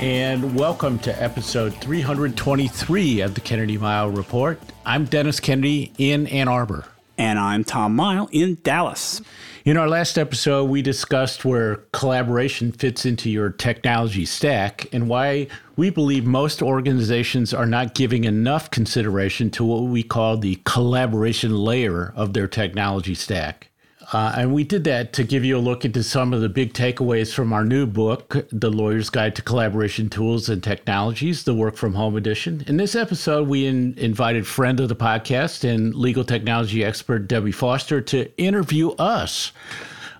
And welcome to episode 323 of the Kennedy Mighell Report. I'm Dennis Kennedy in Ann Arbor. And I'm Tom Mighell in Dallas. In our last episode, we discussed where collaboration fits into your technology stack and why we believe most organizations are not giving enough consideration to what we call the collaboration layer of their technology stack. Uh, and we did that to give you a look into some of the big takeaways from our new book, The Lawyer's Guide to Collaboration Tools and Technologies, the Work from Home Edition. In this episode, we in, invited friend of the podcast and legal technology expert Debbie Foster to interview us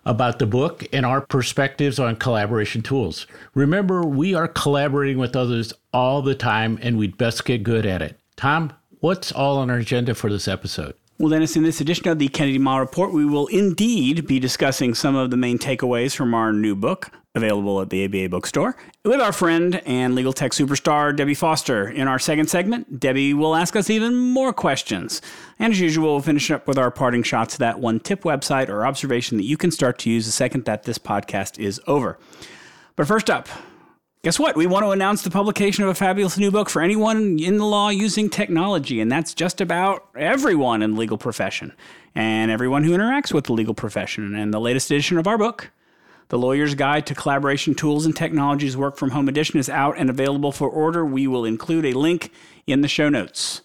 about the book and our perspectives on collaboration tools. Remember, we are collaborating with others all the time, and we'd best get good at it. Tom, what's all on our agenda for this episode? Well, Dennis, in this edition of the Kennedy Mighell Report, we will indeed be discussing some of the main takeaways from our new book, available at the ABA bookstore, with our friend and legal tech superstar, Debbie Foster. In our second segment, Debbie will ask us even more questions. And as usual, we'll finish up with our parting shots that one tip website or observation that you can start to use the second that this podcast is over. But first up, Guess what? We want to announce the publication of a fabulous new book for anyone in the law using technology, and that's just about everyone in the legal profession and everyone who interacts with the legal profession. And the latest edition of our book, The Lawyer's Guide to Collaboration Tools and Technologies Work from Home Edition, is out and available for order. We will include a link in the show notes.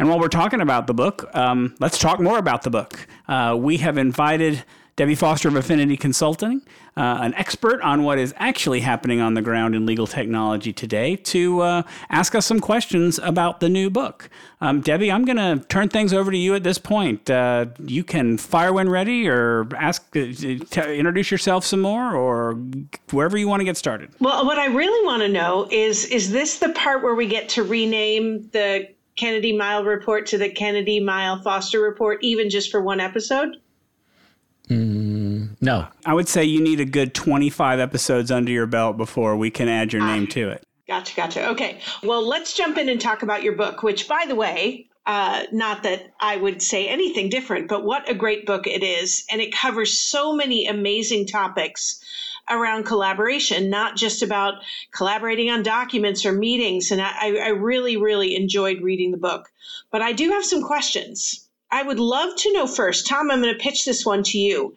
And while we're talking about the book, um, let's talk more about the book. Uh, we have invited Debbie Foster of Affinity Consulting, uh, an expert on what is actually happening on the ground in legal technology today, to uh, ask us some questions about the new book. Um, Debbie, I'm going to turn things over to you at this point. Uh, you can fire when ready, or ask, uh, t- introduce yourself some more, or wherever you want to get started. Well, what I really want to know is is this the part where we get to rename the Kennedy Mighell report to the Kennedy Mighell Foster report, even just for one episode? Mm, no. I would say you need a good 25 episodes under your belt before we can add your name to it. Gotcha, gotcha. Okay. Well, let's jump in and talk about your book, which, by the way, uh, not that I would say anything different, but what a great book it is. And it covers so many amazing topics around collaboration, not just about collaborating on documents or meetings. And I, I really, really enjoyed reading the book. But I do have some questions. I would love to know first, Tom, I'm going to pitch this one to you.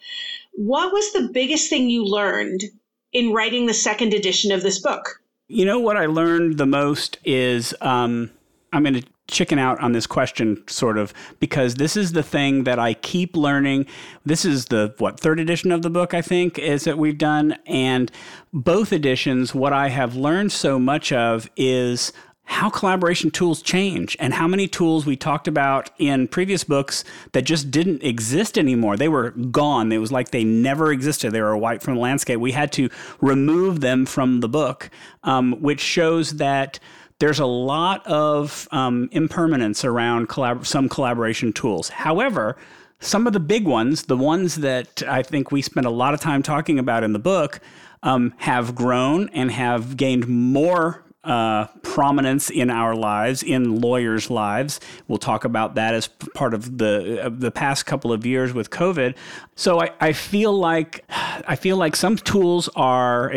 What was the biggest thing you learned in writing the second edition of this book? You know what I learned the most is um, I'm going to chicken out on this question sort of because this is the thing that I keep learning. This is the what third edition of the book I think is that we've done and both editions what I have learned so much of is how collaboration tools change and how many tools we talked about in previous books that just didn't exist anymore. They were gone. It was like they never existed. They were wiped from the landscape. We had to remove them from the book, um, which shows that there's a lot of um, impermanence around collab- some collaboration tools. However, some of the big ones, the ones that I think we spent a lot of time talking about in the book, um, have grown and have gained more uh, prominence in our lives, in lawyers' lives. We'll talk about that as part of the the past couple of years with COVID. So I, I feel like I feel like some tools are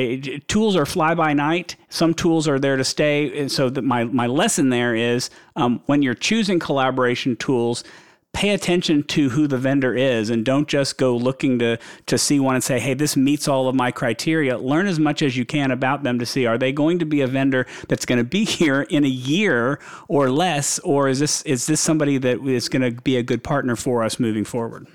tools are fly by night. Some tools are there to stay. And so that my my lesson there is um, when you're choosing collaboration tools pay attention to who the vendor is and don't just go looking to to see one and say hey this meets all of my criteria. Learn as much as you can about them to see are they going to be a vendor that's going to be here in a year or less or is this is this somebody that is going to be a good partner for us moving forward?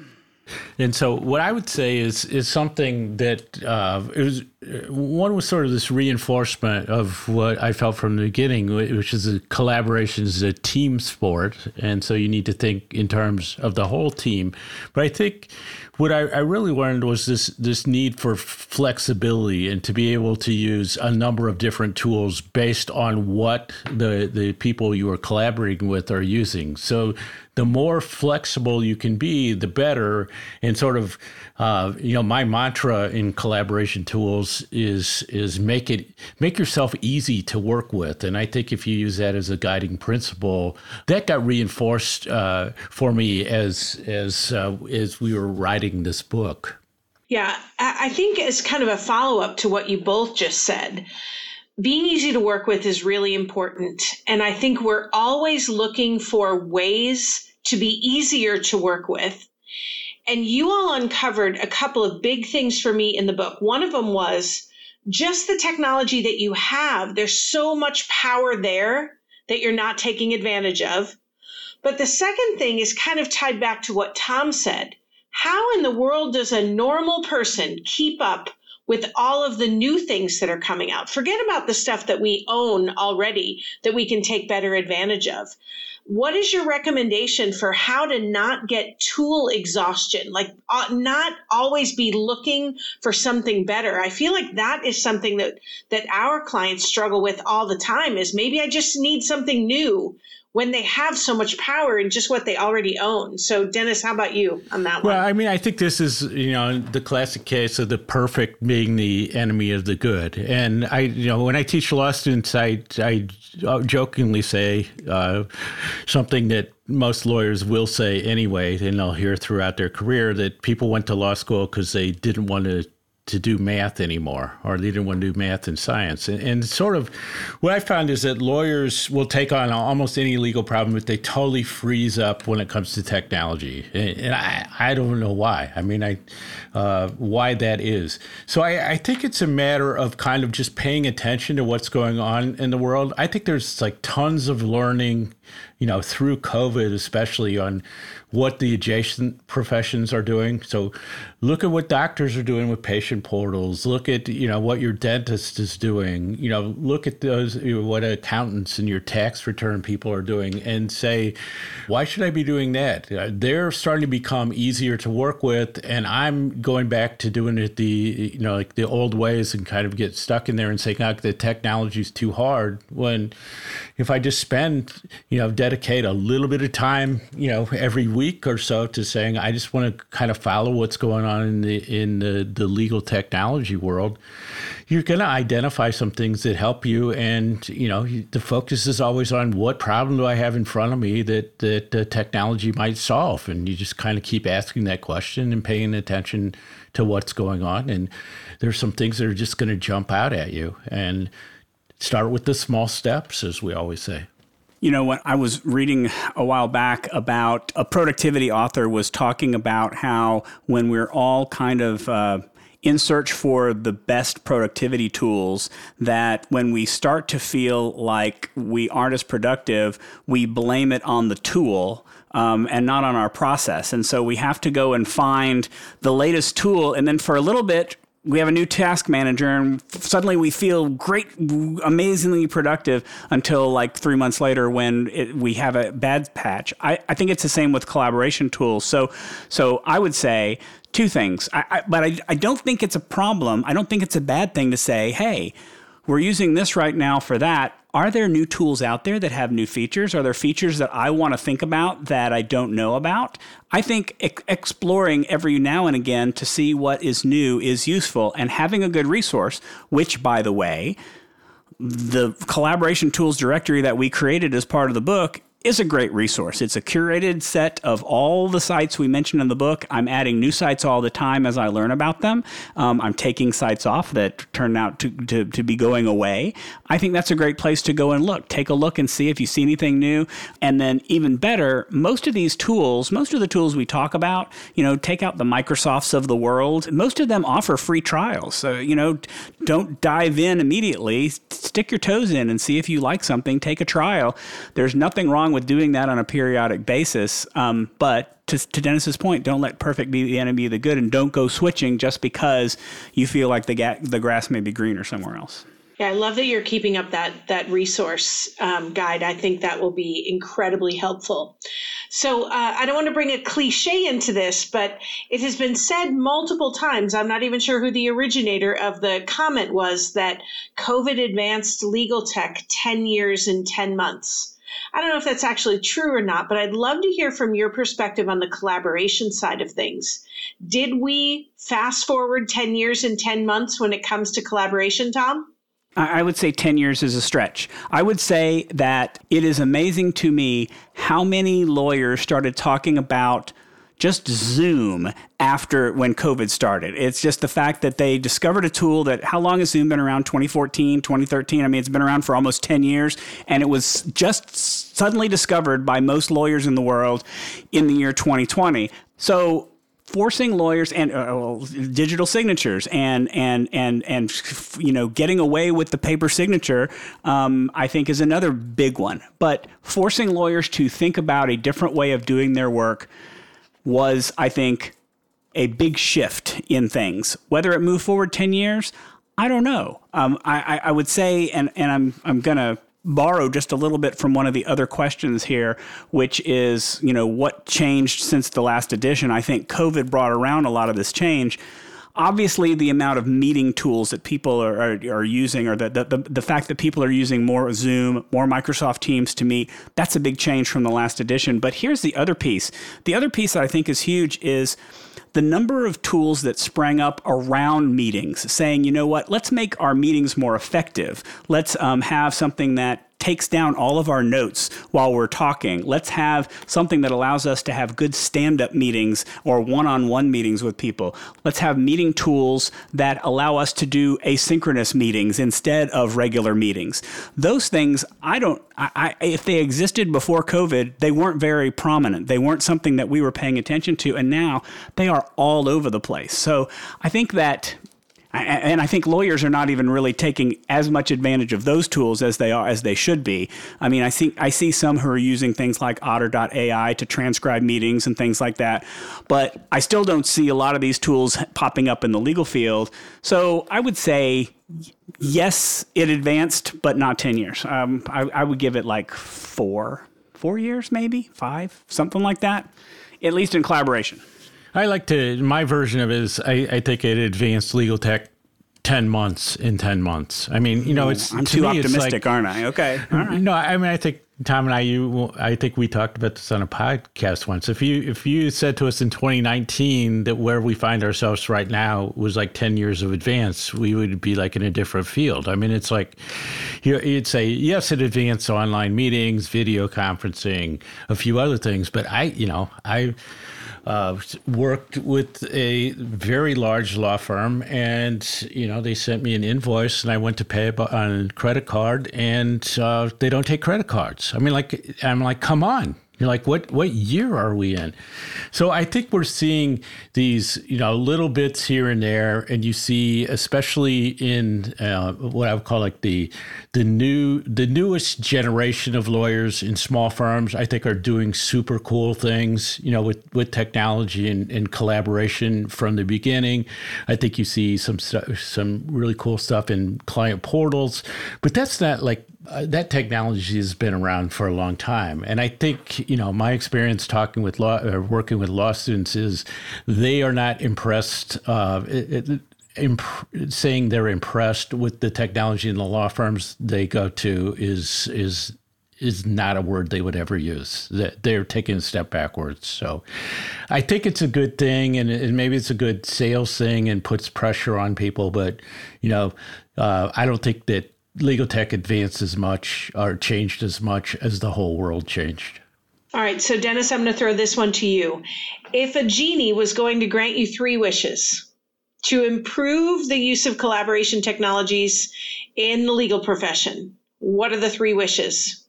And so, what I would say is is something that uh, it was one was sort of this reinforcement of what I felt from the beginning, which is a collaboration is a team sport, and so you need to think in terms of the whole team. But I think what I, I, really learned was this this need for flexibility and to be able to use a number of different tools based on what the the people you are collaborating with are using. So the more flexible you can be, the better. And sort of, uh, you know, my mantra in collaboration tools is is make it make yourself easy to work with. And I think if you use that as a guiding principle, that got reinforced uh, for me as as uh, as we were writing this book. Yeah, I think as kind of a follow up to what you both just said, being easy to work with is really important. And I think we're always looking for ways to be easier to work with. And you all uncovered a couple of big things for me in the book. One of them was just the technology that you have. There's so much power there that you're not taking advantage of. But the second thing is kind of tied back to what Tom said. How in the world does a normal person keep up with all of the new things that are coming out. Forget about the stuff that we own already that we can take better advantage of. What is your recommendation for how to not get tool exhaustion? Like, uh, not always be looking for something better. I feel like that is something that that our clients struggle with all the time. Is maybe I just need something new when they have so much power in just what they already own. So, Dennis, how about you on that one? Well, I mean, I think this is you know the classic case of the perfect being the enemy of the good. And I, you know, when I teach law students, I I jokingly say uh, something that most lawyers will say anyway, and they'll hear throughout their career that people went to law school because they didn't want to to do math anymore, or they didn't want to do math and science. And, and, sort of what I found is that lawyers will take on almost any legal problem, but they totally freeze up when it comes to technology. And, and I, I don't know why. I mean, I uh, why that is. So I, I think it's a matter of kind of just paying attention to what's going on in the world. I think there's like tons of learning you know, through COVID, especially on what the adjacent professions are doing. So look at what doctors are doing with patient portals. Look at, you know, what your dentist is doing. You know, look at those, you know, what accountants and your tax return people are doing and say, why should I be doing that? Uh, they're starting to become easier to work with. And I'm going back to doing it the, you know, like the old ways and kind of get stuck in there and saying, oh, the technology is too hard. When if I just spend, you know, dedicate a little bit of time, you know, every week or so to saying I just want to kind of follow what's going on in the in the, the legal technology world, you're going to identify some things that help you. And you know, the focus is always on what problem do I have in front of me that that the technology might solve, and you just kind of keep asking that question and paying attention to what's going on. And there's some things that are just going to jump out at you and start with the small steps, as we always say. You know, when I was reading a while back about a productivity author was talking about how when we're all kind of uh, in search for the best productivity tools, that when we start to feel like we aren't as productive, we blame it on the tool. Um, and not on our process. And so we have to go and find the latest tool. And then for a little bit, we have a new task manager and suddenly we feel great amazingly productive until like three months later when it, we have a bad patch. I, I think it's the same with collaboration tools. So so i would say two things. I, I, but I, I don't think it's a problem. I don't think it's a bad thing to say hey we're using this right now for that are there new tools out there that have new features? Are there features that I want to think about that I don't know about? I think e- exploring every now and again to see what is new is useful, and having a good resource, which, by the way, the collaboration tools directory that we created as part of the book is a great resource. It's a curated set of all the sites we mentioned in the book. I'm adding new sites all the time as I learn about them. Um, I'm taking sites off that turn out to, to, to, be going away. I think that's a great place to go and look. Take a look and see if you see anything new. And then, even better, most of these tools, most of the tools we talk about, you know, take out the Microsofts of the world, most of them offer free trials. So, you know, don't dive in immediately. Stick your toes in and see if you like something. Take a trial. There's nothing wrong with doing that on a periodic basis. Um, but to, to Dennis's point, don't let perfect be the enemy of the good, and don't go switching just because you feel like the ga- the grass may be greener somewhere else. Yeah, I love that you're keeping up that that resource um, guide. I think that will be incredibly helpful. So uh, I don't want to bring a cliche into this, but it has been said multiple times. I'm not even sure who the originator of the comment was that COVID advanced legal tech 10 years in 10 months. I don't know if that's actually true or not, but I'd love to hear from your perspective on the collaboration side of things. Did we fast forward 10 years and 10 months when it comes to collaboration, Tom? I would say 10 years is a stretch. I would say that it is amazing to me how many lawyers started talking about just Zoom after when COVID started. It's just the fact that they discovered a tool that how long has Zoom been around? 2014, 2013. I mean, it's been around for almost 10 years and it was just suddenly discovered by most lawyers in the world in the year 2020. So forcing lawyers and uh, digital signatures and and and and you know getting away with the paper signature um, I think is another big one but forcing lawyers to think about a different way of doing their work was I think a big shift in things whether it moved forward 10 years I don't know um, I, I would say and and I'm I'm gonna borrow just a little bit from one of the other questions here, which is, you know, what changed since the last edition? I think COVID brought around a lot of this change. Obviously, the amount of meeting tools that people are, are, are using, or the, the, the fact that people are using more Zoom, more Microsoft Teams to meet, that's a big change from the last edition. But here's the other piece. The other piece that I think is huge is the number of tools that sprang up around meetings saying, you know what, let's make our meetings more effective. Let's um, have something that takes down all of our notes while we're talking. Let's have something that allows us to have good stand up meetings or one on one meetings with people. Let's have meeting tools that allow us to do asynchronous meetings instead of regular meetings. Those things, I don't, I, I, if they existed before COVID, they weren't very prominent. They weren't something that we were paying attention to. And now they are all over the place. So I think that and I think lawyers are not even really taking as much advantage of those tools as they are as they should be. I mean, I think I see some who are using things like Otter.ai to transcribe meetings and things like that, but I still don't see a lot of these tools popping up in the legal field. So I would say yes, it advanced, but not ten years. Um, I, I would give it like four, four years, maybe five, something like that, at least in collaboration. I like to, my version of it is I, I think it advanced legal tech 10 months in 10 months. I mean, you know, it's I'm to too me, optimistic, like, aren't I? Okay. All right. No, I mean, I think Tom and I, you, I think we talked about this on a podcast once. If you, if you said to us in 2019 that where we find ourselves right now was like 10 years of advance, we would be like in a different field. I mean, it's like, you'd say, yes, it advanced online meetings, video conferencing, a few other things, but I, you know, I, uh, worked with a very large law firm, and you know they sent me an invoice, and I went to pay on credit card, and uh, they don't take credit cards. I mean, like I'm like, come on, you're like, what what year are we in? So I think we're seeing these, you know, little bits here and there, and you see, especially in uh, what I would call like the the new the newest generation of lawyers in small firms. I think are doing super cool things, you know, with with technology and, and collaboration from the beginning. I think you see some some really cool stuff in client portals, but that's not like uh, that technology has been around for a long time, and I think you know my experience talking with law, or uh, working with law students is they are not impressed. Uh, it, it, imp- saying they're impressed with the technology in the law firms they go to is is is not a word they would ever use. That they're taking a step backwards. So, I think it's a good thing, and, and maybe it's a good sales thing, and puts pressure on people. But you know, uh, I don't think that legal tech advanced as much or changed as much as the whole world changed. All right, so Dennis, I'm going to throw this one to you. If a genie was going to grant you three wishes to improve the use of collaboration technologies in the legal profession, what are the three wishes?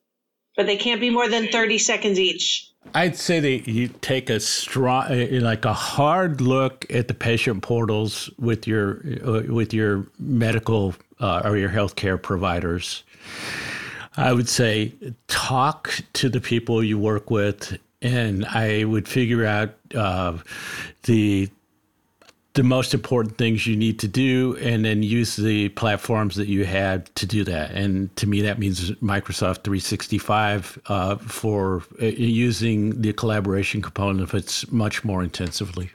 But they can't be more than 30 seconds each. I'd say that you take a strong, like a hard look at the patient portals with your uh, with your medical uh, or your healthcare providers. I would say talk to the people you work with and I would figure out uh, the the most important things you need to do and then use the platforms that you had to do that. And to me, that means Microsoft 365 uh, for uh, using the collaboration component of it much more intensively.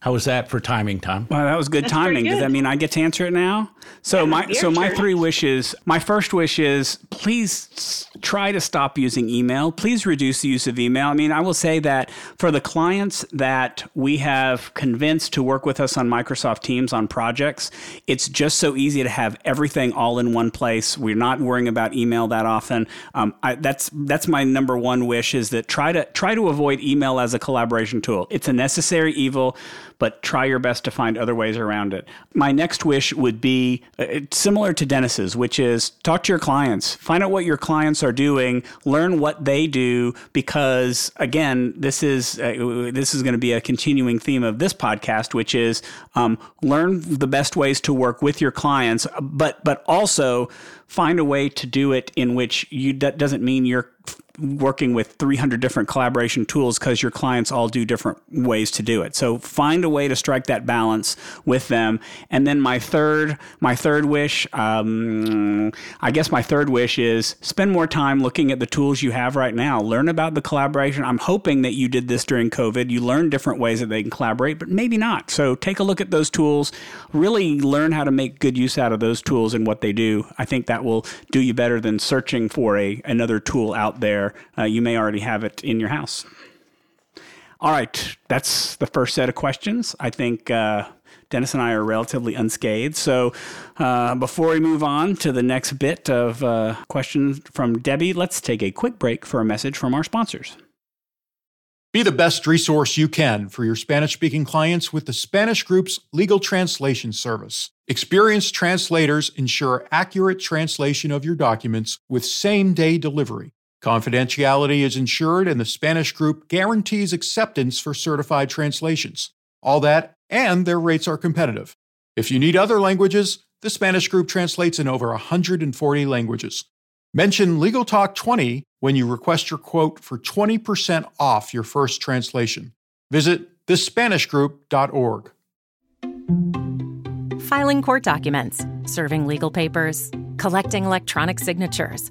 How was that for timing, Tom? Well, that was good That's timing. pretty Does that mean I get to answer it now? So Yeah, my your so my turn. three wishes. My first wish is please try to stop using email. Please reduce the use of email. I mean, I will say that for the clients that we have convinced to work with us on Microsoft Teams on projects, it's just so easy to have everything all in one place. We're not worrying about email that often. Um, I, that's that's my number one wish is that try to try to avoid email as a collaboration tool. It's a necessary evil, but try your best to find other ways around it. My next wish would be uh, similar to Dennis's, which is talk to your clients, find out what your clients are doing, learn what they do, because again, this is uh, this is going to be a continuing theme of this podcast, which is um, learn the best ways to work with your clients, but but also find a way to do it in which you that doesn't mean you're working with 300 different collaboration tools because your clients all do different ways to do it. So find a way to strike that balance with them. And then my third, my third wish, um, I guess my third wish is spend more time looking at the tools you have right now. Learn about the collaboration. I'm hoping that you did this during COVID. You learned different ways that they can collaborate, but maybe not. So take a look at those tools. Really learn how to make good use out of those tools and what they do. I think that will do you better than searching for a another tool out there. Uh, you may already have it in your house. All right, that's the first set of questions. I think uh, Dennis and I are relatively unscathed. So uh, before we move on to the next bit of uh, questions from Debbie, let's take a quick break for a message from our sponsors. Be the best resource you can for your Spanish speaking clients with the Spanish Group's legal translation service. Experienced translators ensure accurate translation of your documents with same day delivery. Confidentiality is ensured, and the Spanish Group guarantees acceptance for certified translations. All that, and their rates are competitive. If you need other languages, the Spanish Group translates in over 140 languages. Mention Legal Talk 20 when you request your quote for 20% off your first translation. Visit thespanishgroup.org. Filing court documents, serving legal papers, collecting electronic signatures,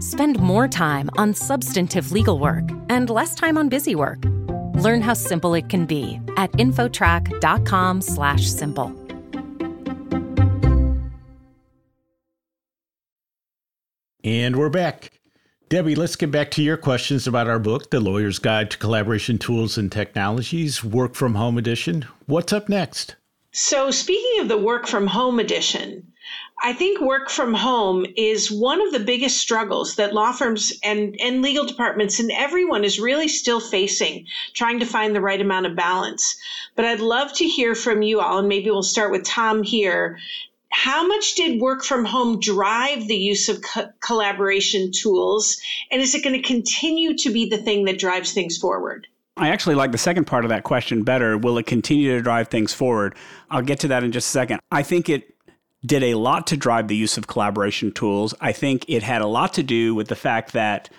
Spend more time on substantive legal work and less time on busy work. Learn how simple it can be at infotrack.com/simple. And we're back. Debbie, let's get back to your questions about our book, The Lawyer's Guide to Collaboration Tools and Technologies, Work from Home Edition. What's up next? So, speaking of the work from home edition, I think work from home is one of the biggest struggles that law firms and, and legal departments and everyone is really still facing, trying to find the right amount of balance. But I'd love to hear from you all, and maybe we'll start with Tom here. How much did work from home drive the use of co- collaboration tools? And is it going to continue to be the thing that drives things forward? I actually like the second part of that question better. Will it continue to drive things forward? I'll get to that in just a second. I think it did a lot to drive the use of collaboration tools. I think it had a lot to do with the fact that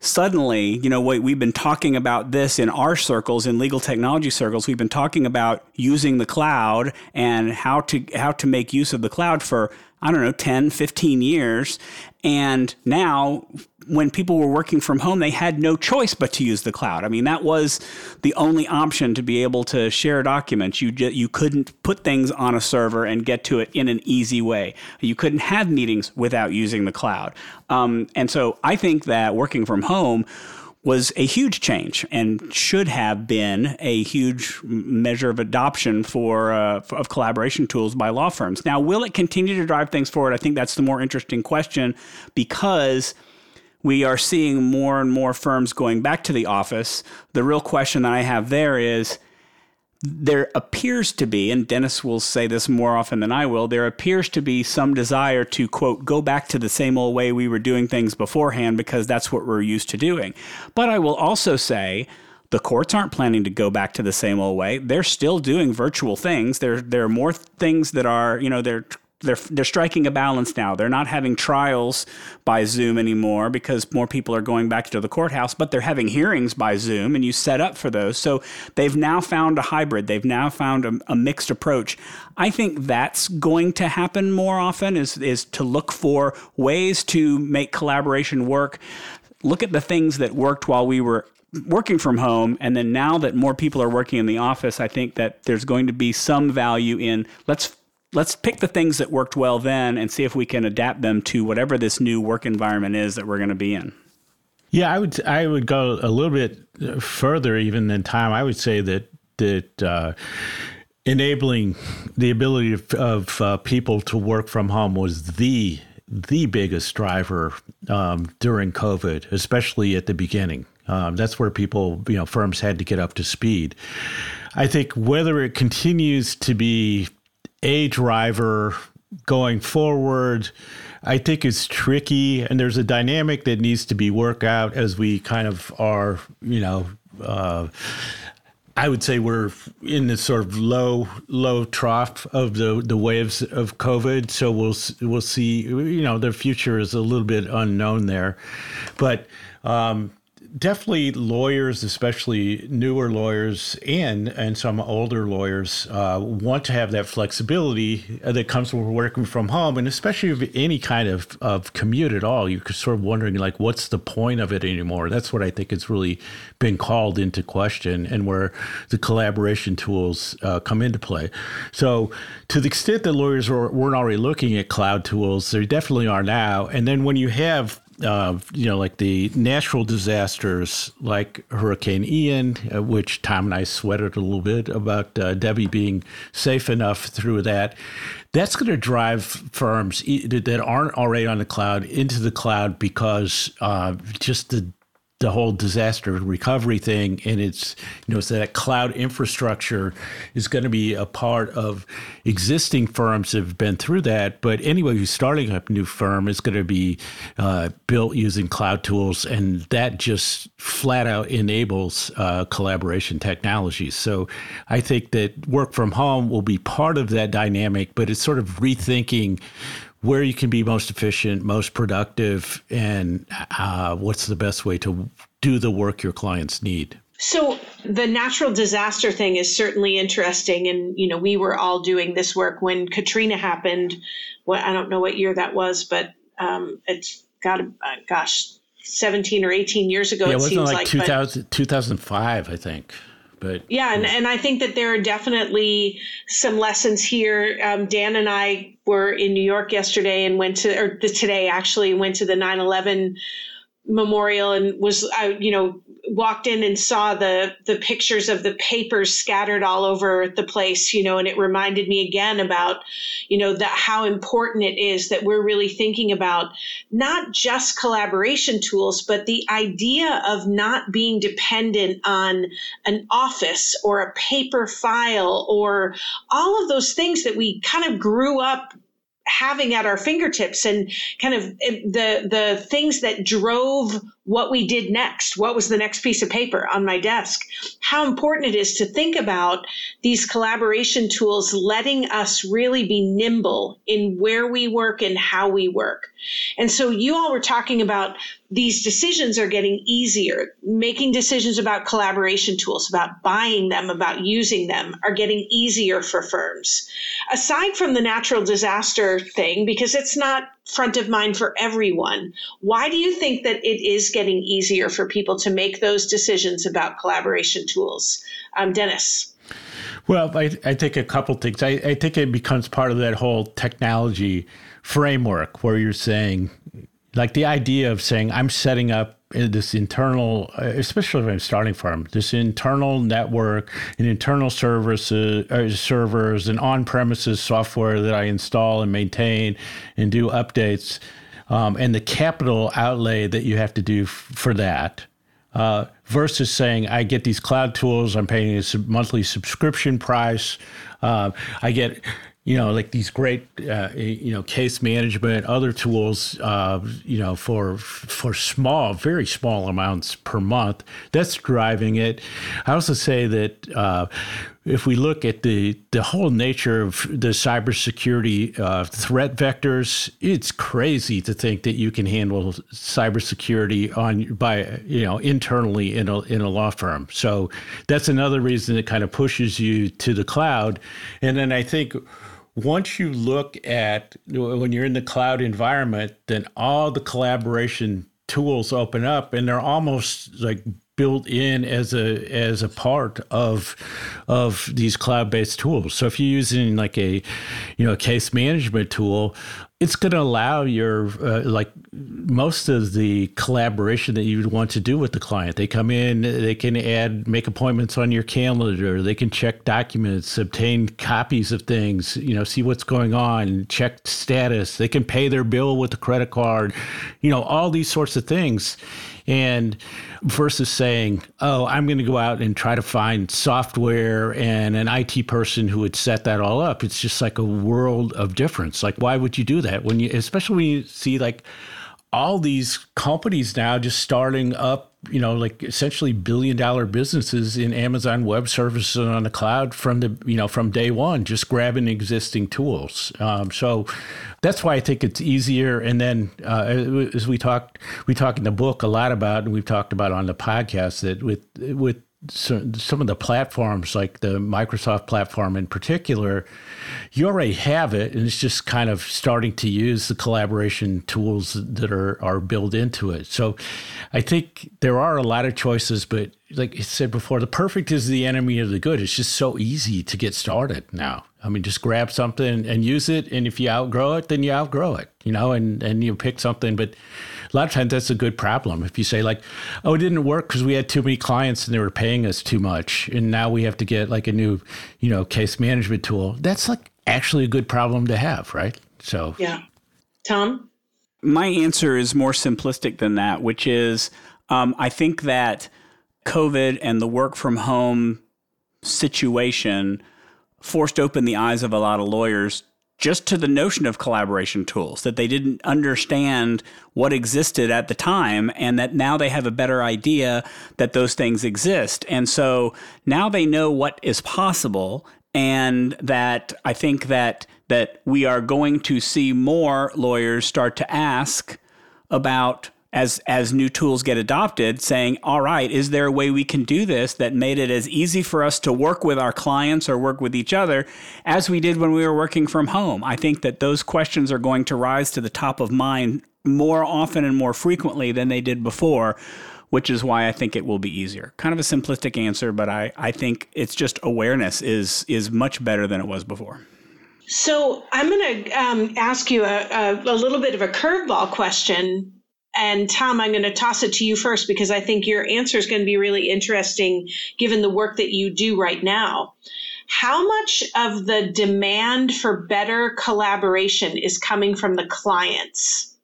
suddenly, you know, we, we've been talking about this in our circles, in legal technology circles. We've been talking about using the cloud and how to how to make use of the cloud for I don't know 10, 15 years. And now when people were working from home, they had no choice but to use the cloud. I mean, that was the only option to be able to share documents. You ju- you couldn't put things on a server and get to it in an easy way. You couldn't have meetings without using the cloud. Um, and so I think that working from home was a huge change and should have been a huge measure of adoption for uh, of collaboration tools by law firms. Now, will it continue to drive things forward? I think that's the more interesting question because we are seeing more and more firms going back to the office. The real question that I have there is there appears to be, and Dennis will say this more often than I will, there appears to be some desire to, quote, go back to the same old way we were doing things beforehand because that's what we're used to doing. But I will also say, the courts aren't planning to go back to the same old way. They're still doing virtual things. There, there are more things that are, you know, they're they're they're striking a balance now. They're not having trials by Zoom anymore because more people are going back to the courthouse, but they're having hearings by Zoom and you set up for those. So they've now found a hybrid. They've now found a, a mixed approach. I think that's going to happen more often is is to look for ways to make collaboration work. Look at the things that worked while we were working from home and then now that more people are working in the office i think that there's going to be some value in let's let's pick the things that worked well then and see if we can adapt them to whatever this new work environment is that we're going to be in. Yeah, I would I would go a little bit further even than time. I would say that that uh, enabling the ability of, of uh, people to work from home was the the biggest driver um, during COVID, especially at the beginning. Um, that's where people, you know, firms had to get up to speed. I think whether it continues to be a driver going forward, I think is tricky. And there's a dynamic that needs to be worked out as we kind of are, you know, uh, I would say we're in this sort of low low trough of the the waves of COVID. So we'll we'll see. You know, the future is a little bit unknown there, but um, definitely lawyers, especially newer lawyers and and some older lawyers, uh, want to have that flexibility that comes with working from home, and especially if any kind of, of commute at all. You're sort of wondering like, what's the point of it anymore? That's what I think has really been called into question, and where the collaboration tools uh, come into play. So, to the extent that lawyers were, weren't already looking at cloud tools, they definitely are now. And then when you have uh, you know, like the natural disasters like Hurricane Ian, uh, which Tom and I sweated a little bit about uh, Debbie being safe enough through that. That's going to drive firms that aren't already on the cloud into the cloud because uh, just the the whole disaster recovery thing and it's you know so that cloud infrastructure is going to be a part of existing firms that have been through that. But anyway who's starting a new firm is going to be uh, built using cloud tools and that just flat out enables uh, collaboration technologies. So i think that work from home will be part of that dynamic but it's sort of rethinking where you can be most efficient, most productive, and uh, what's the best way to do the work your clients need. So the natural disaster thing is certainly interesting, and you know we were all doing this work when Katrina happened. What I don't know what year that was, but um, it's got uh, gosh, seventeen or eighteen years ago. Yeah, it, it wasn't like, like 2000, 2005, I think. But yeah, and, and I think that there are definitely some lessons here. Um, Dan and I were in New York yesterday and went to, or today actually, went to the 9 11 memorial and was I you know walked in and saw the the pictures of the papers scattered all over the place you know and it reminded me again about you know that how important it is that we're really thinking about not just collaboration tools but the idea of not being dependent on an office or a paper file or all of those things that we kind of grew up having at our fingertips and kind of eh, the the things that drove what we did next what was the next piece of paper on my desk how important it is to think about these collaboration tools letting us really be nimble in where we work and how we work and so you all were talking about these decisions are getting easier. Making decisions about collaboration tools, about buying them, about using them are getting easier for firms. Aside from the natural disaster thing, because it's not front of mind for everyone, why do you think that it is getting easier for people to make those decisions about collaboration tools? Um, Dennis. Well, I, I think a couple things. I, I think it becomes part of that whole technology framework where you're saying, like the idea of saying, I'm setting up this internal, especially if I'm starting from this internal network, an internal services, uh, servers, and on-premises software that I install and maintain and do updates, um, and the capital outlay that you have to do f- for that. uh, versus saying, I get these cloud tools, I'm paying a sub- monthly subscription price. Uh, I get you know, like these great, uh, you know, case management, other tools, uh, you know, for for small, very small amounts per month. That's driving it. I also say that uh, if we look at the the whole nature of the cybersecurity uh, threat vectors, it's crazy to think that you can handle cybersecurity on by you know internally in a in a law firm. So that's another reason that kind of pushes you to the cloud. And then I think once you look at when you're in the cloud environment, then all the collaboration tools open up and they're almost like built in as a as a part of of these cloud-based tools. So if you're using like a you know a case management tool, it's going to allow your uh, like most of the collaboration that you would want to do with the client. They come in, they can add, make appointments on your calendar. They can check documents, obtain copies of things, you know, see what's going on, check status. They can pay their bill with a credit card, you know, all these sorts of things. And versus saying, oh, I'm going to go out and try to find software and an IT person who would set that all up. It's just like a world of difference. Like, why would you do that when you, especially when you see like all these companies now just starting up you know, like essentially billion dollar businesses in Amazon Web Services on the cloud from the, you know, from day one, just grabbing existing tools. Um, so that's why I think it's easier. And then uh, as we talked, we talk in the book a lot about, and we've talked about on the podcast that with with some of the platforms, like the Microsoft platform in particular, you already have it, and it's just kind of starting to use the collaboration tools that are are built into it. So, I think there are a lot of choices, but like I said before, the perfect is the enemy of the good. It's just so easy to get started now. I mean, just grab something and use it, and if you outgrow it, then you outgrow it, you know, and and you pick something, but a lot of times that's a good problem. If you say like, "Oh, it didn't work because we had too many clients and they were paying us too much, and now we have to get like a new, you know, case management tool," that's like actually a good problem to have, right? So yeah, Tom. My answer is more simplistic than that, which is um, I think that COVID and the work from home situation forced open the eyes of a lot of lawyers just to the notion of collaboration tools, that they didn't understand what existed at the time, and that now they have a better idea that those things exist. And so now they know what is possible, and that I think that that we are going to see more lawyers start to ask about as as new tools get adopted saying all right is there a way we can do this that made it as easy for us to work with our clients or work with each other as we did when we were working from home i think that those questions are going to rise to the top of mind more often and more frequently than they did before which is why I think it will be easier. Kind of a simplistic answer, but I, I think it's just awareness is is much better than it was before. So I'm going to um, ask you a, a, a little bit of a curveball question and Tom, I'm going to toss it to you first because I think your answer is going to be really interesting given the work that you do right now. How much of the demand for better collaboration is coming from the clients?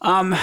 Um,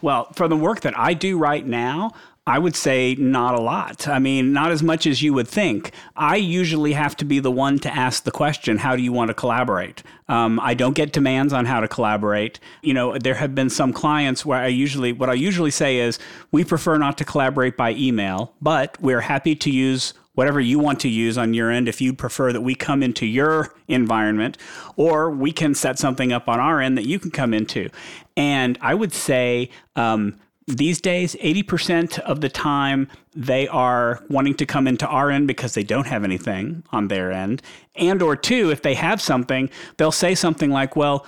well, from the work that I do right now, I would say not a lot. I mean, not as much as you would think. I usually have to be the one to ask the question, how do you want to collaborate? Um, I don't get demands on how to collaborate. You know, there have been some clients where I usually, what I usually say is, we prefer not to collaborate by email, but we're happy to use whatever you want to use on your end if you'd prefer that we come into your environment or we can set something up on our end that you can come into and i would say um, these days 80% of the time they are wanting to come into our end because they don't have anything on their end. And or two if they have something they'll say something like well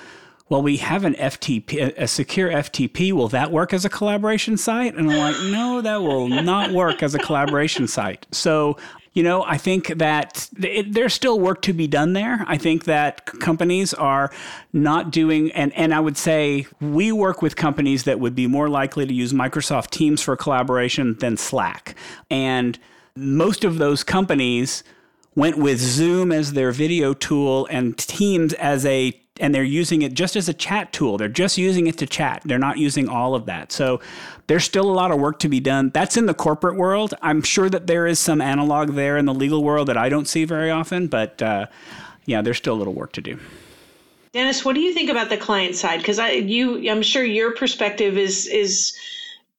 well we have an ftp a secure ftp will that work as a collaboration site? And i'm like no that will not work as a collaboration site. So you know, I think that it, there's still work to be done there. I think that companies are not doing, and, and I would say we work with companies that would be more likely to use Microsoft Teams for collaboration than Slack. And most of those companies went with Zoom as their video tool and Teams as a and they're using it just as a chat tool. They're just using it to chat. They're not using all of that. So there's still a lot of work to be done. That's in the corporate world. I'm sure that there is some analog there in the legal world that I don't see very often, but uh, yeah, there's still a little work to do. Dennis, what do you think about the client side? Because I, you, I'm sure your perspective is is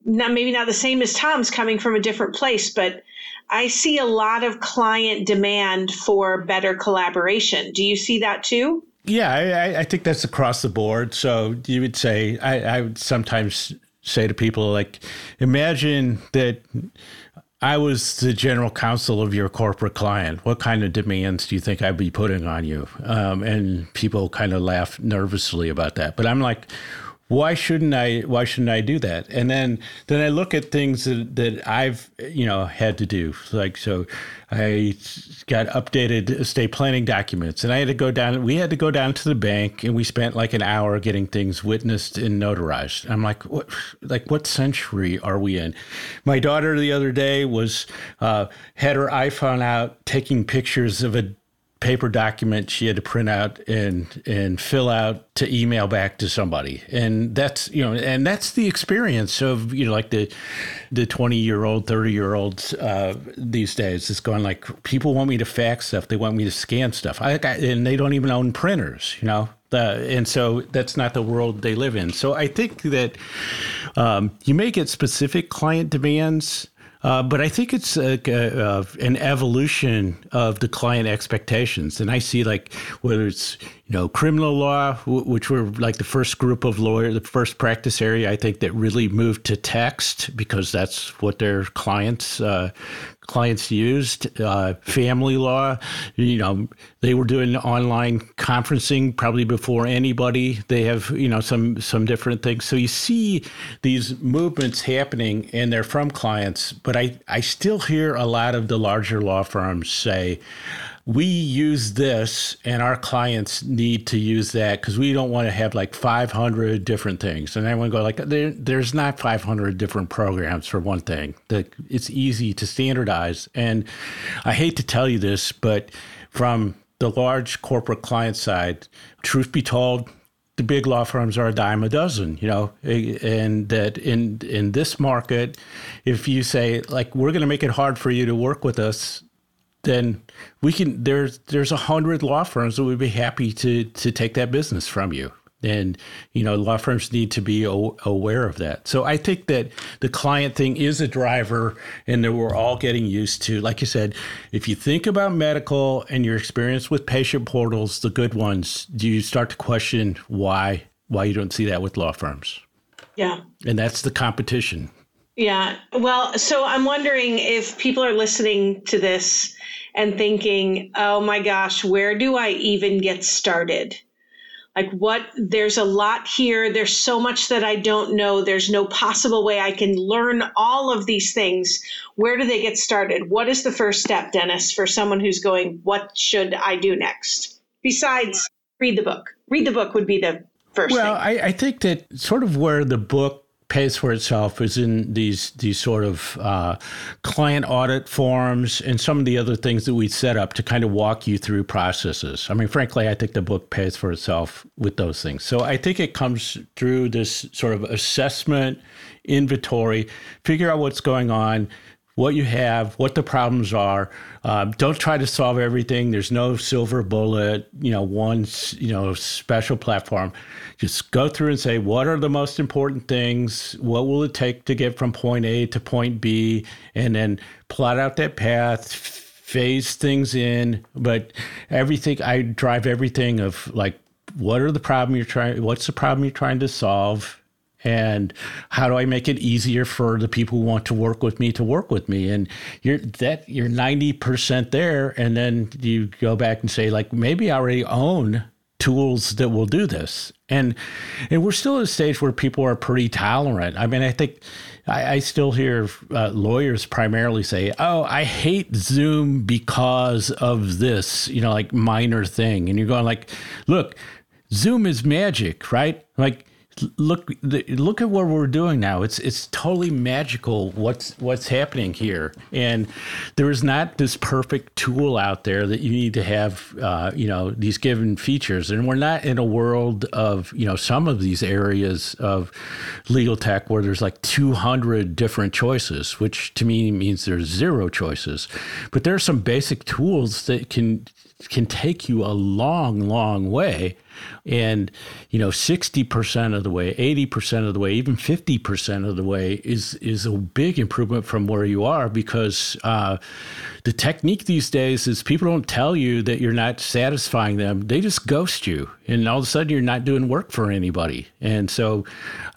not maybe not the same as Tom's, coming from a different place, but I see a lot of client demand for better collaboration. Do you see that too? Yeah, I, I think that's across the board. So you would say I, I would sometimes say to people like, imagine that I was the general counsel of your corporate client. What kind of demands do you think I'd be putting on you? Um, and people kind of laugh nervously about that. But I'm like, why shouldn't I? Why shouldn't I do that? And then then I look at things that, that I've you know had to do. Like so, I got updated estate planning documents, and I had to go down. We had to go down to the bank, and we spent like an hour getting things witnessed and notarized. I'm like, what? Like what century are we in? My daughter the other day was uh, had her iPhone out taking pictures of a paper document she had to print out and and fill out to email back to somebody. And that's you know and that's the experience of you know like the the 20 year old 30 year olds uh, these days. It's going like people want me to fax stuff. They want me to scan stuff. I, and they don't even own printers you know? And so that's not the world they live in. So i think that um, you may get specific client demands uh, but I think it's a, a, an evolution of the client expectations, and I see like whether it's you know criminal law, which were like the first group of lawyers, the first practice area I think that really moved to text because that's what their clients uh, clients used. Uh, family law, you know, they were doing online conferencing probably before anybody. They have, you know, some some different things. So you see these movements happening, and they're from clients. But I I still hear a lot of the larger law firms say we use this and our clients need to use that because we don't want to have like 500 different things. And to go like there, there's not 500 different programs for one thing. That it's easy to standardize. And i hate to tell you this but from the large corporate client side truth be told the big law firms are a dime a dozen, you know, and that in in this market, if you say like we're going to make it hard for you to work with us, then we can there's there's a hundred law firms that would be happy to to take that business from you. And you know law firms need to be aware of that. So i think that the client thing is a driver and that we're all getting used to. Like you said if you think about medical and your experience with patient portals the good ones do you start to question why why you don't see that with law firms? Yeah. And that's the competition yeah well so i'm wondering if people are listening to this and thinking, oh my gosh, where do I even get started? Like, what? There's a lot here. There's so much that I don't know. There's no possible way I can learn all of these things. Where do they get started? What is the first step, Dennis, for someone who's going, what should I do next? Besides, read the book. Read the book would be the first well. I, I think that sort of where the book pays for itself is in these these sort of uh, client audit forms and some of the other things that we set up to kind of walk you through processes. I mean, frankly, I think the book pays for itself with those things. So I think it comes through this sort of assessment, inventory, figure out what's going on, what you have, what the problems are. Uh, don't try to solve everything. There's no silver bullet, you know, one you know special platform. Just go through and say what are the most important things? What will it take to get from point a to point b? And then plot out that path phase things in. But everything i drive everything of like what are the problem you're trying what's the problem you're trying to solve and how do I make it easier for the people who want to work with me to work with me? And you're that you're ninety percent there, and then you go back and say like maybe I already own tools that will do this. And and we're still at a stage where people are pretty tolerant. I mean, I think I, I still hear uh, lawyers primarily say, "Oh, I hate Zoom because of this," you know, like minor thing. And you're going like, "Look, Zoom is magic, right? Like." Look look at what we're doing now. It's it's totally magical what's what's happening here. And there is not this perfect tool out there that you need to have uh, you know these given features. And we're not in a world of you know some of these areas of legal tech where there's like 200 different choices which to me means there's zero choices. But there are some basic tools that can can take you a long long way and, you know, 60% of the way, 80% of the way, even 50% of the way is, is a big improvement from where you are because uh, the technique these days is people don't tell you that you're not satisfying them. They just ghost you. And all of a sudden you're not doing work for anybody. And so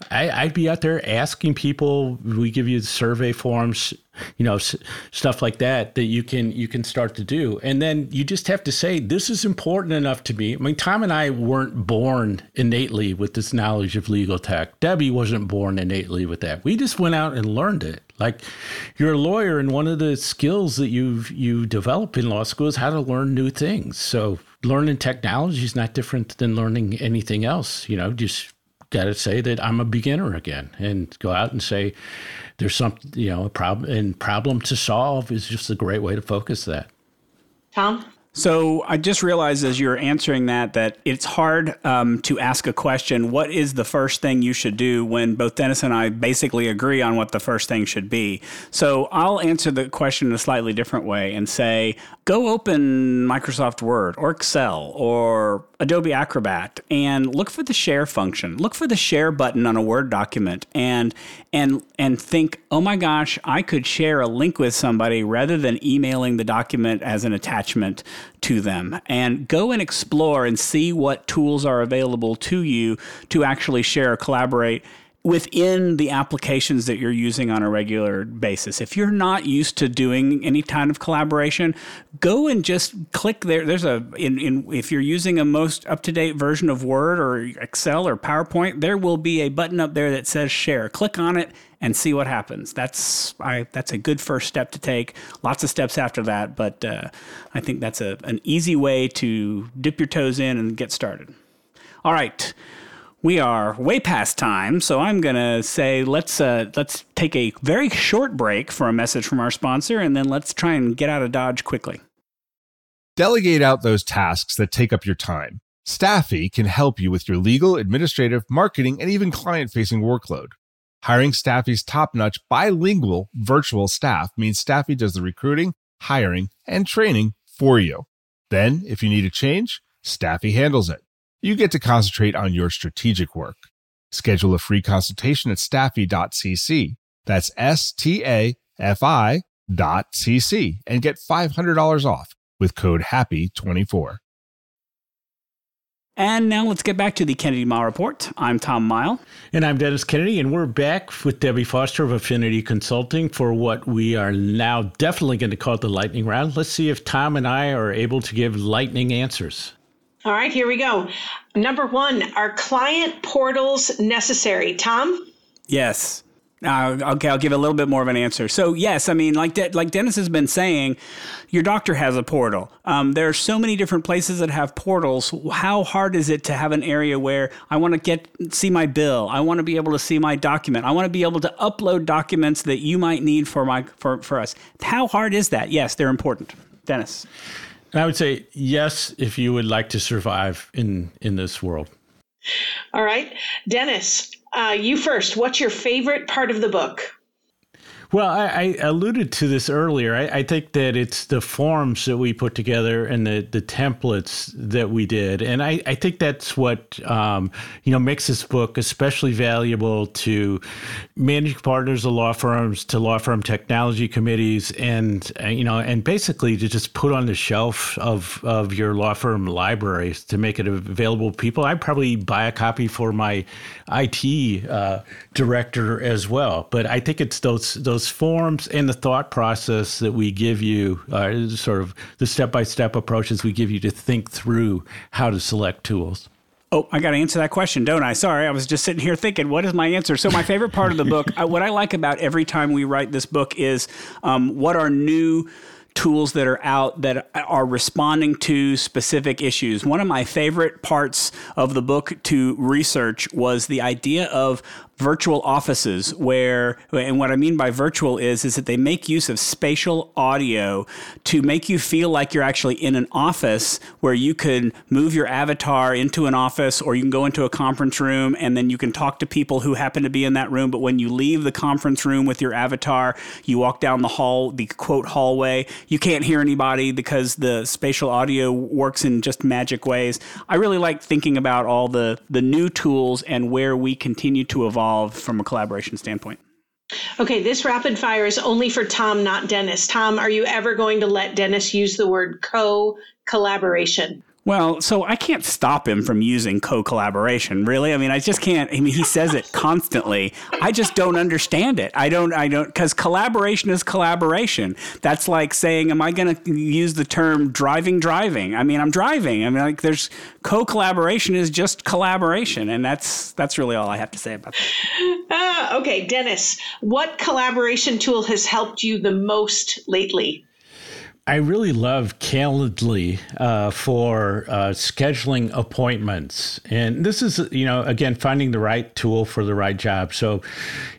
I, I'd be out there asking people, we give you the survey forms, you know s- stuff like that that you can you can start to do. And then you just have to say this is important enough to me. I mean tom and i weren't born innately with this knowledge of legal tech. Debbie wasn't born innately with that. We just went out and learned it. Like you're a lawyer and one of the skills that you've you develop in law school is how to learn new things. So learning technology is not different than learning anything else you know just got to say that i'm a beginner again and go out and say there's some you know a problem and problem to solve is just a great way to focus that. Tom so I just realized as you're answering that that it's hard um, to ask a question. What is the first thing you should do when both Dennis and I basically agree on what the first thing should be? So I'll answer the question in a slightly different way and say, go open Microsoft Word or Excel or Adobe Acrobat and look for the share function. Look for the share button on a Word document and and and think, "Oh my gosh, I could share a link with somebody rather than emailing the document as an attachment to them." And go and explore and see what tools are available to you to actually share collaborate within the applications that you're using on a regular basis. If you're not used to doing any kind of collaboration, go and just click there. There's a in, in if you're using a most up-to-date version of Word or Excel or PowerPoint, there will be a button up there that says share. Click on it and see what happens. That's I that's a good first step to take. Lots of steps after that, but uh, I think that's a, an easy way to dip your toes in and get started. All right we are way past time, so I'm gonna say let's uh, let's take a very short break for a message from our sponsor, and then let's try and get out of Dodge quickly. Delegate out those tasks that take up your time. Staffy can help you with your legal, administrative, marketing, and even client-facing workload. Hiring Staffy's top-notch bilingual virtual staff means Staffy does the recruiting, hiring, and training for you. Then, if you need a change, Staffy handles it you get to concentrate on your strategic work. Schedule a free consultation at staffy.cc. That's S T A F I dot cc and get $500 off with code HAPPY24. And now let's get back to the Kennedy Mighell Report. I'm Tom Mighell. And I'm Dennis Kennedy, and we're back with Debbie Foster of Affinity Consulting for what we are now definitely going to call the lightning round. Let's see if Tom and I are able to give lightning answers. All right, here we go. Number one, are client portals necessary? Tom? Yes. Uh, okay, I'll give a little bit more of an answer. So yes, I mean, like De- like Dennis has been saying, your doctor has a portal. Um, there are so many different places that have portals. How hard is it to have an area where I want to get see my bill? I want to be able to see my document. I want to be able to upload documents that you might need for my for for us. How hard is that? Yes, they're important. Dennis. And I would say yes if you would like to survive in in this world. All right, Dennis, uh, you first. What's your favorite part of the book? Well, I, I, alluded to this earlier. I, I, think that it's the forms that we put together and the, the templates that we did, and I, I think that's what um, you know makes this book especially valuable to managing partners of law firms, to law firm technology committees, and uh, you know, and basically to just put on the shelf of of your law firm libraries to make it available to people. I'd probably buy a copy for my IT uh, director as well, but I think it's those those those forms and the thought process that we give you, uh, sort of the step by step approaches we give you to think through how to select tools. Oh, I got to answer that question, don't I? Sorry, I was just sitting here thinking, what is my answer? So, my favorite part of the book, what I like about every time we write this book is um, what are new tools that are out that are responding to specific issues. One of my favorite parts of the book to research was the idea of virtual offices where and what I mean by virtual is is that they make use of spatial audio to make you feel like you're actually in an office where you can move your avatar into an office or you can go into a conference room and then you can talk to people who happen to be in that room. But when you leave the conference room with your avatar you walk down the hall the quote hallway. You can't hear anybody because the spatial audio works in just magic ways. I really like thinking about all the the new tools and where we continue to evolve from a collaboration standpoint. Okay, this rapid fire is only for Tom, not Dennis. Tom, are you ever going to let Dennis use the word co collaboration? Well, so I can't stop him from using co collaboration, really. I mean, I just can't. I mean, he says it constantly. I just don't understand it. I don't, I don't, because collaboration is collaboration. That's like saying, am I going to use the term driving, driving? I mean, I'm driving. I mean, like, there's co collaboration is just collaboration. And that's, that's really all I have to say about that. Uh, okay, Dennis, what collaboration tool has helped you the most lately? I really love Calendly uh, for uh, scheduling appointments. And this is, you know, again, finding the right tool for the right job. So,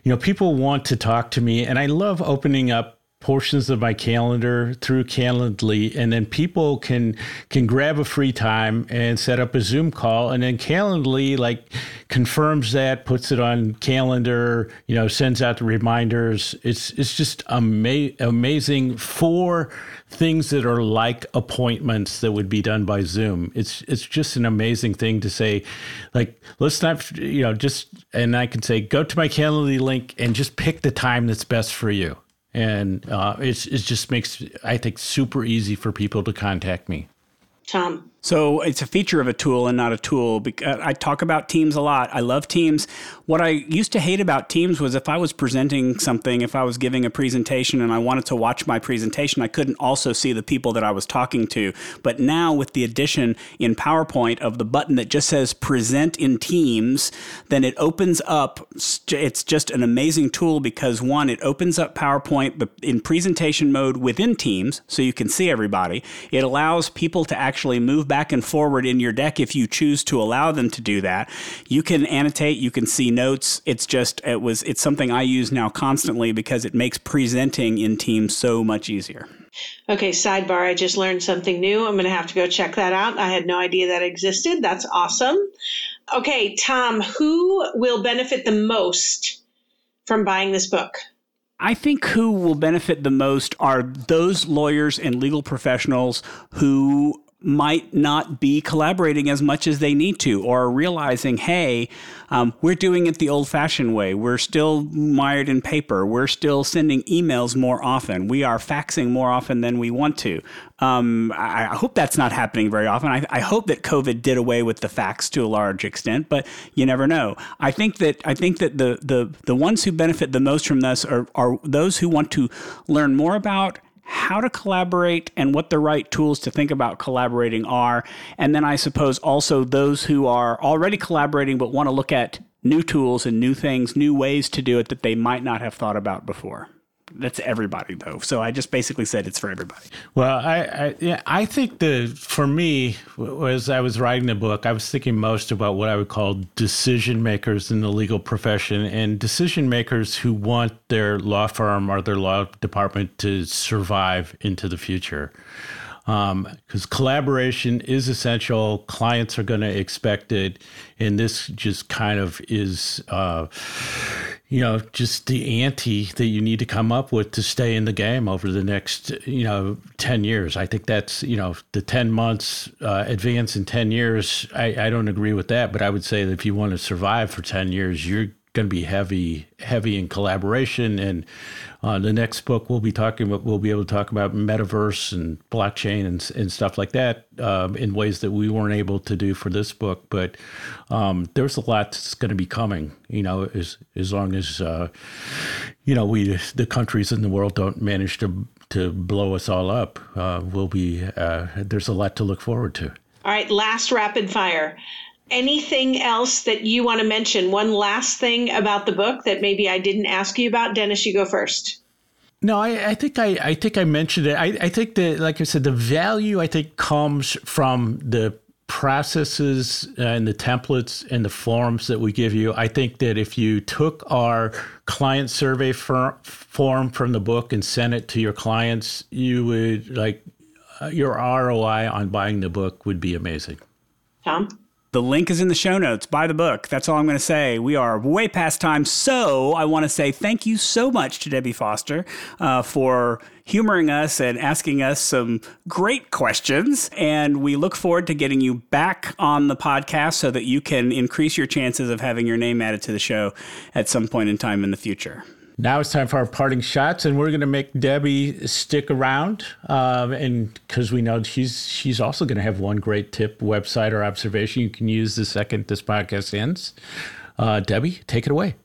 you know, people want to talk to me, and I love opening up portions of my calendar through Calendly, and then people can can grab a free time and set up a Zoom call, and then Calendly like confirms that, puts it on calendar, you know, sends out the reminders. It's it's just ama- amazing for things that are like appointments that would be done by Zoom. It's it's just an amazing thing to say, like let's not you know just and I can say go to my Calendly link and just pick the time that's best for you and uh, it's it just makes I think super easy for people to contact me. Tom. So it's a feature of a tool and not a tool. Uh, I talk about Teams a lot. I love Teams. What I used to hate about Teams was if I was presenting something, if I was giving a presentation and I wanted to watch my presentation, I couldn't also see the people that I was talking to. But now with the addition in PowerPoint of the button that just says present in Teams, then it opens up. It's just an amazing tool because one, it opens up PowerPoint in presentation mode within Teams so you can see everybody. It allows people to actually move back and forward in your deck if you choose to allow them to do that. You can annotate, you can see notes. It's just it was it's something I use now constantly because it makes presenting in Teams so much easier. Okay, sidebar, I just learned something new. I'm going to have to go check that out. I had no idea that existed. That's awesome. Okay, Tom, who will benefit the most from buying this book? I think who will benefit the most are those lawyers and legal professionals who might not be collaborating as much as they need to or realizing, hey, um, we're doing it the old fashioned way. We're still mired in paper. We're still sending emails more often. We are faxing more often than we want to. Um, I, I, hope that's not happening very often. I, I, hope that COVID did away with the fax to a large extent, but you never know. I think that I think that the the the ones who benefit the most from this are, are those who want to learn more about how to collaborate and what the right tools to think about collaborating are. And then I suppose also those who are already collaborating but want to look at new tools and new things, new ways to do it that they might not have thought about before that's everybody though. So I just basically said it's for everybody. Well, I I, yeah, I think the for me as I was writing the book, I was thinking most about what I would call decision makers in the legal profession and decision makers who want their law firm or their law department to survive into the future because um, collaboration is essential. Clients are going to expect it, and this just kind of is, uh, you know, just the ante that you need to come up with to stay in the game over the next, you know, ten years. I think that's, you know, the ten months uh, advance in ten years. I, I don't agree with that, but I would say that if you want to survive for ten years, you're going to be heavy, heavy in collaboration. And uh, the next book we'll be talking about, we'll be able to talk about metaverse and blockchain and, and stuff like that um, in ways that we weren't able to do for this book. But um, there's a lot that's going to be coming. You know, as as long as uh, you know we the countries in the world don't manage to to blow us all up, uh, we'll be uh, there's a lot to look forward to. All right, last rapid fire anything else that you want to mention? One last thing about the book that maybe I didn't ask you about. Dennis, you go first. No, I, I think I, I think I mentioned it. I, I think that, like I said, the value I think comes from the processes and the templates and the forms that we give you. I think that if you took our client survey for, form from the book and sent it to your clients, you would like uh, your ROI on buying the book would be amazing. Tom? The link is in the show notes. Buy the book. That's all I'm going to say. We are way past time. So I want to say thank you so much to Debbie Foster uh, for humoring us and asking us some great questions. And we look forward to getting you back on the podcast so that you can increase your chances of having your name added to the show at some point in time in the future. Now it's time for our parting shots, and we're going to make Debbie stick around, um, and because we know she's she's also going to have one great tip, website, or observation you can use the second this podcast ends. Uh, Debbie, take it away.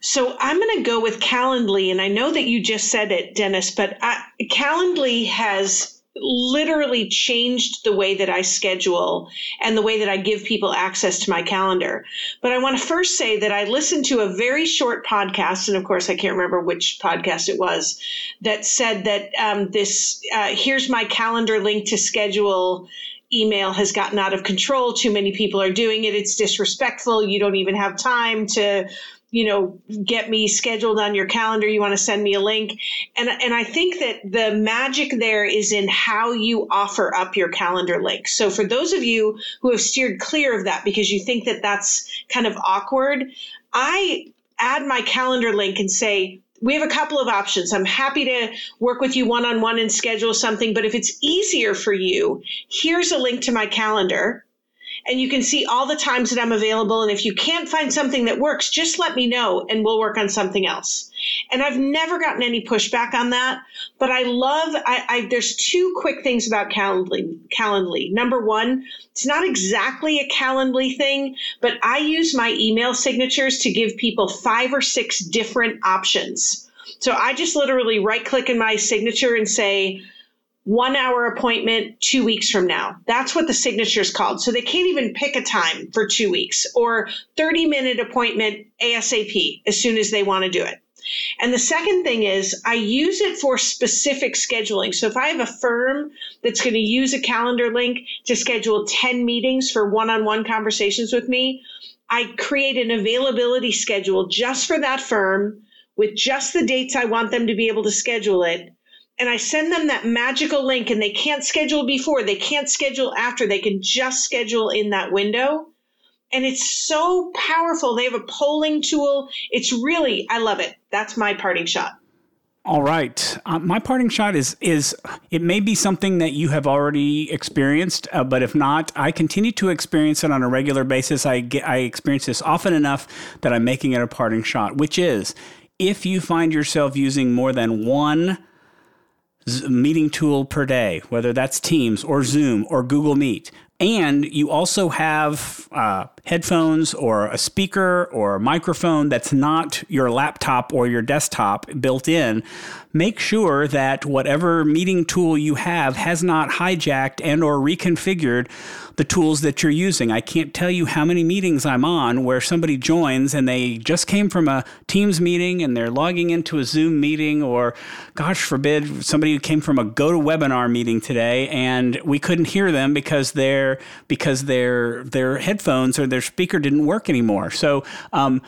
So I'm going to go with Calendly, and I know that you just said it, Dennis, but I, Calendly has literally changed the way that I schedule and the way that I give people access to my calendar. But I want to first say that I listened to a very short podcast, and of course, I can't remember which podcast it was, that said that um, this uh, here's my calendar link to schedule email has gotten out of control. Too many people are doing it. It's disrespectful. You don't even have time to you know, get me scheduled on your calendar. You want to send me a link. And, and I think that the magic there is in how you offer up your calendar link. So for those of you who have steered clear of that because you think that that's kind of awkward, I add my calendar link and say, we have a couple of options. I'm happy to work with you one on one and schedule something, but if it's easier for you, here's a link to my calendar and you can see all the times that I'm available. And if you can't find something that works, just let me know and we'll work on something else. And I've never gotten any pushback on that, but I love, I, I there's two quick things about Calendly, Calendly. Number one, it's not exactly a Calendly thing, but I use my email signatures to give people five or six different options. So I just literally right click in my signature and say, one hour appointment two weeks from now. That's what the signature is called. So they can't even pick a time for two weeks or 30 minute appointment ASAP as soon as they want to do it. And the second thing is I use it for specific scheduling. So if I have a firm that's going to use a calendar link to schedule 10 meetings for one on one conversations with me, I create an availability schedule just for that firm with just the dates I want them to be able to schedule it and I send them that magical link and they can't schedule before, they can't schedule after, they can just schedule in that window. And it's so powerful. They have a polling tool. It's really, I love it. That's my parting shot. All right, uh, my parting shot is is it may be something that you have already experienced, uh, but if not, I continue to experience it on a regular basis. I get I experience this often enough that I'm making it a parting shot, which is if you find yourself using more than one meeting tool per day, whether that's Teams or Zoom or Google Meet. And you also have uh, headphones or a speaker or a microphone that's not your laptop or your desktop built in make sure that whatever meeting tool you have has not hijacked and or reconfigured the tools that you're using. I can't tell you how many meetings I'm on where somebody joins and they just came from a Teams meeting and they're logging into a Zoom meeting or gosh forbid somebody who came from a GoToWebinar meeting today and we couldn't hear them because their because their their headphones or their speaker didn't work anymore. So um,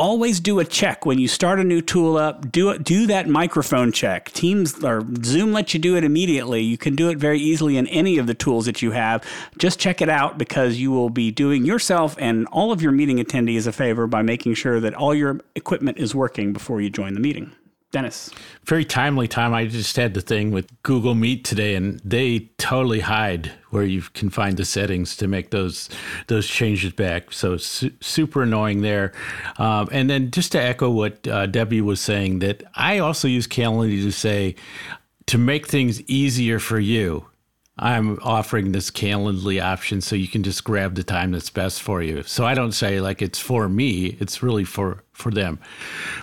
always do a check when you start a new tool up. Do do that microphone check. Teams or Zoom lets you do it immediately. You can do it very easily in any of the tools that you have. Just check it out because you will be doing yourself and all of your meeting attendees a favor by making sure that all your equipment is working before you join the meeting. Dennis. Very timely time. I just had the thing with Google Meet today, and they totally hide where you can find the settings to make those those changes back. So su- super annoying there. Um, and then just to echo what uh, Debbie was saying, that I also use Calendly to say to make things easier for you. I'm offering this Calendly option so you can just grab the time that's best for you. So I don't say like it's for me, it's really for for them.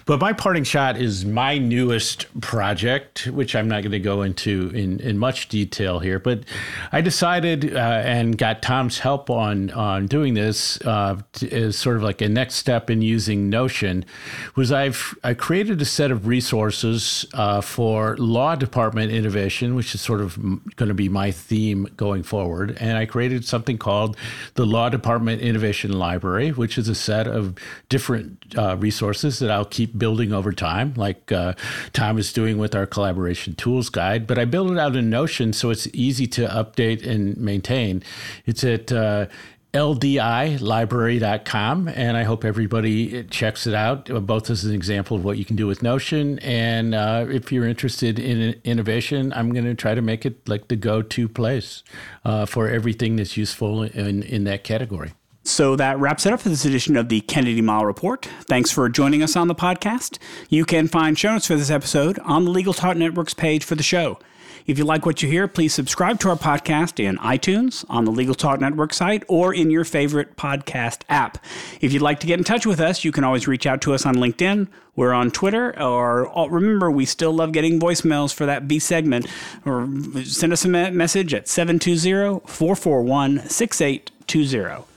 But my parting shot is my newest project, which I'm not going to go into in, in much detail here. But I decided uh, and got Tom's help on on doing this uh, as sort of like a next step in using Notion. Was I've I created a set of resources uh, for law department innovation, which is sort of going to be my theme going forward, and I created something called the Law Department Innovation Library, which is a set of different uh, resources that I'll keep building over time, like uh, Tom is doing with our collaboration tools guide. But I build it out in Notion so it's easy to update and maintain. It's at uh, ldilibrary.com and i hope everybody checks it out both as an example of what you can do with notion and uh, if you're interested in innovation i'm going to try to make it like the go-to place uh, for everything that's useful in, in that category so that wraps it up for this edition of the Kennedy Mighell Report. Thanks for joining us on the podcast. You can find show notes for this episode on the Legal Talk Network's page for the show. If you like what you hear, please subscribe to our podcast in iTunes, on the Legal Talk Network site, or in your favorite podcast app. If you'd like to get in touch with us, you can always reach out to us on LinkedIn. We're on Twitter, or uh, remember, we still love getting voicemails for that B segment. Or send us a message at 720 441 6820.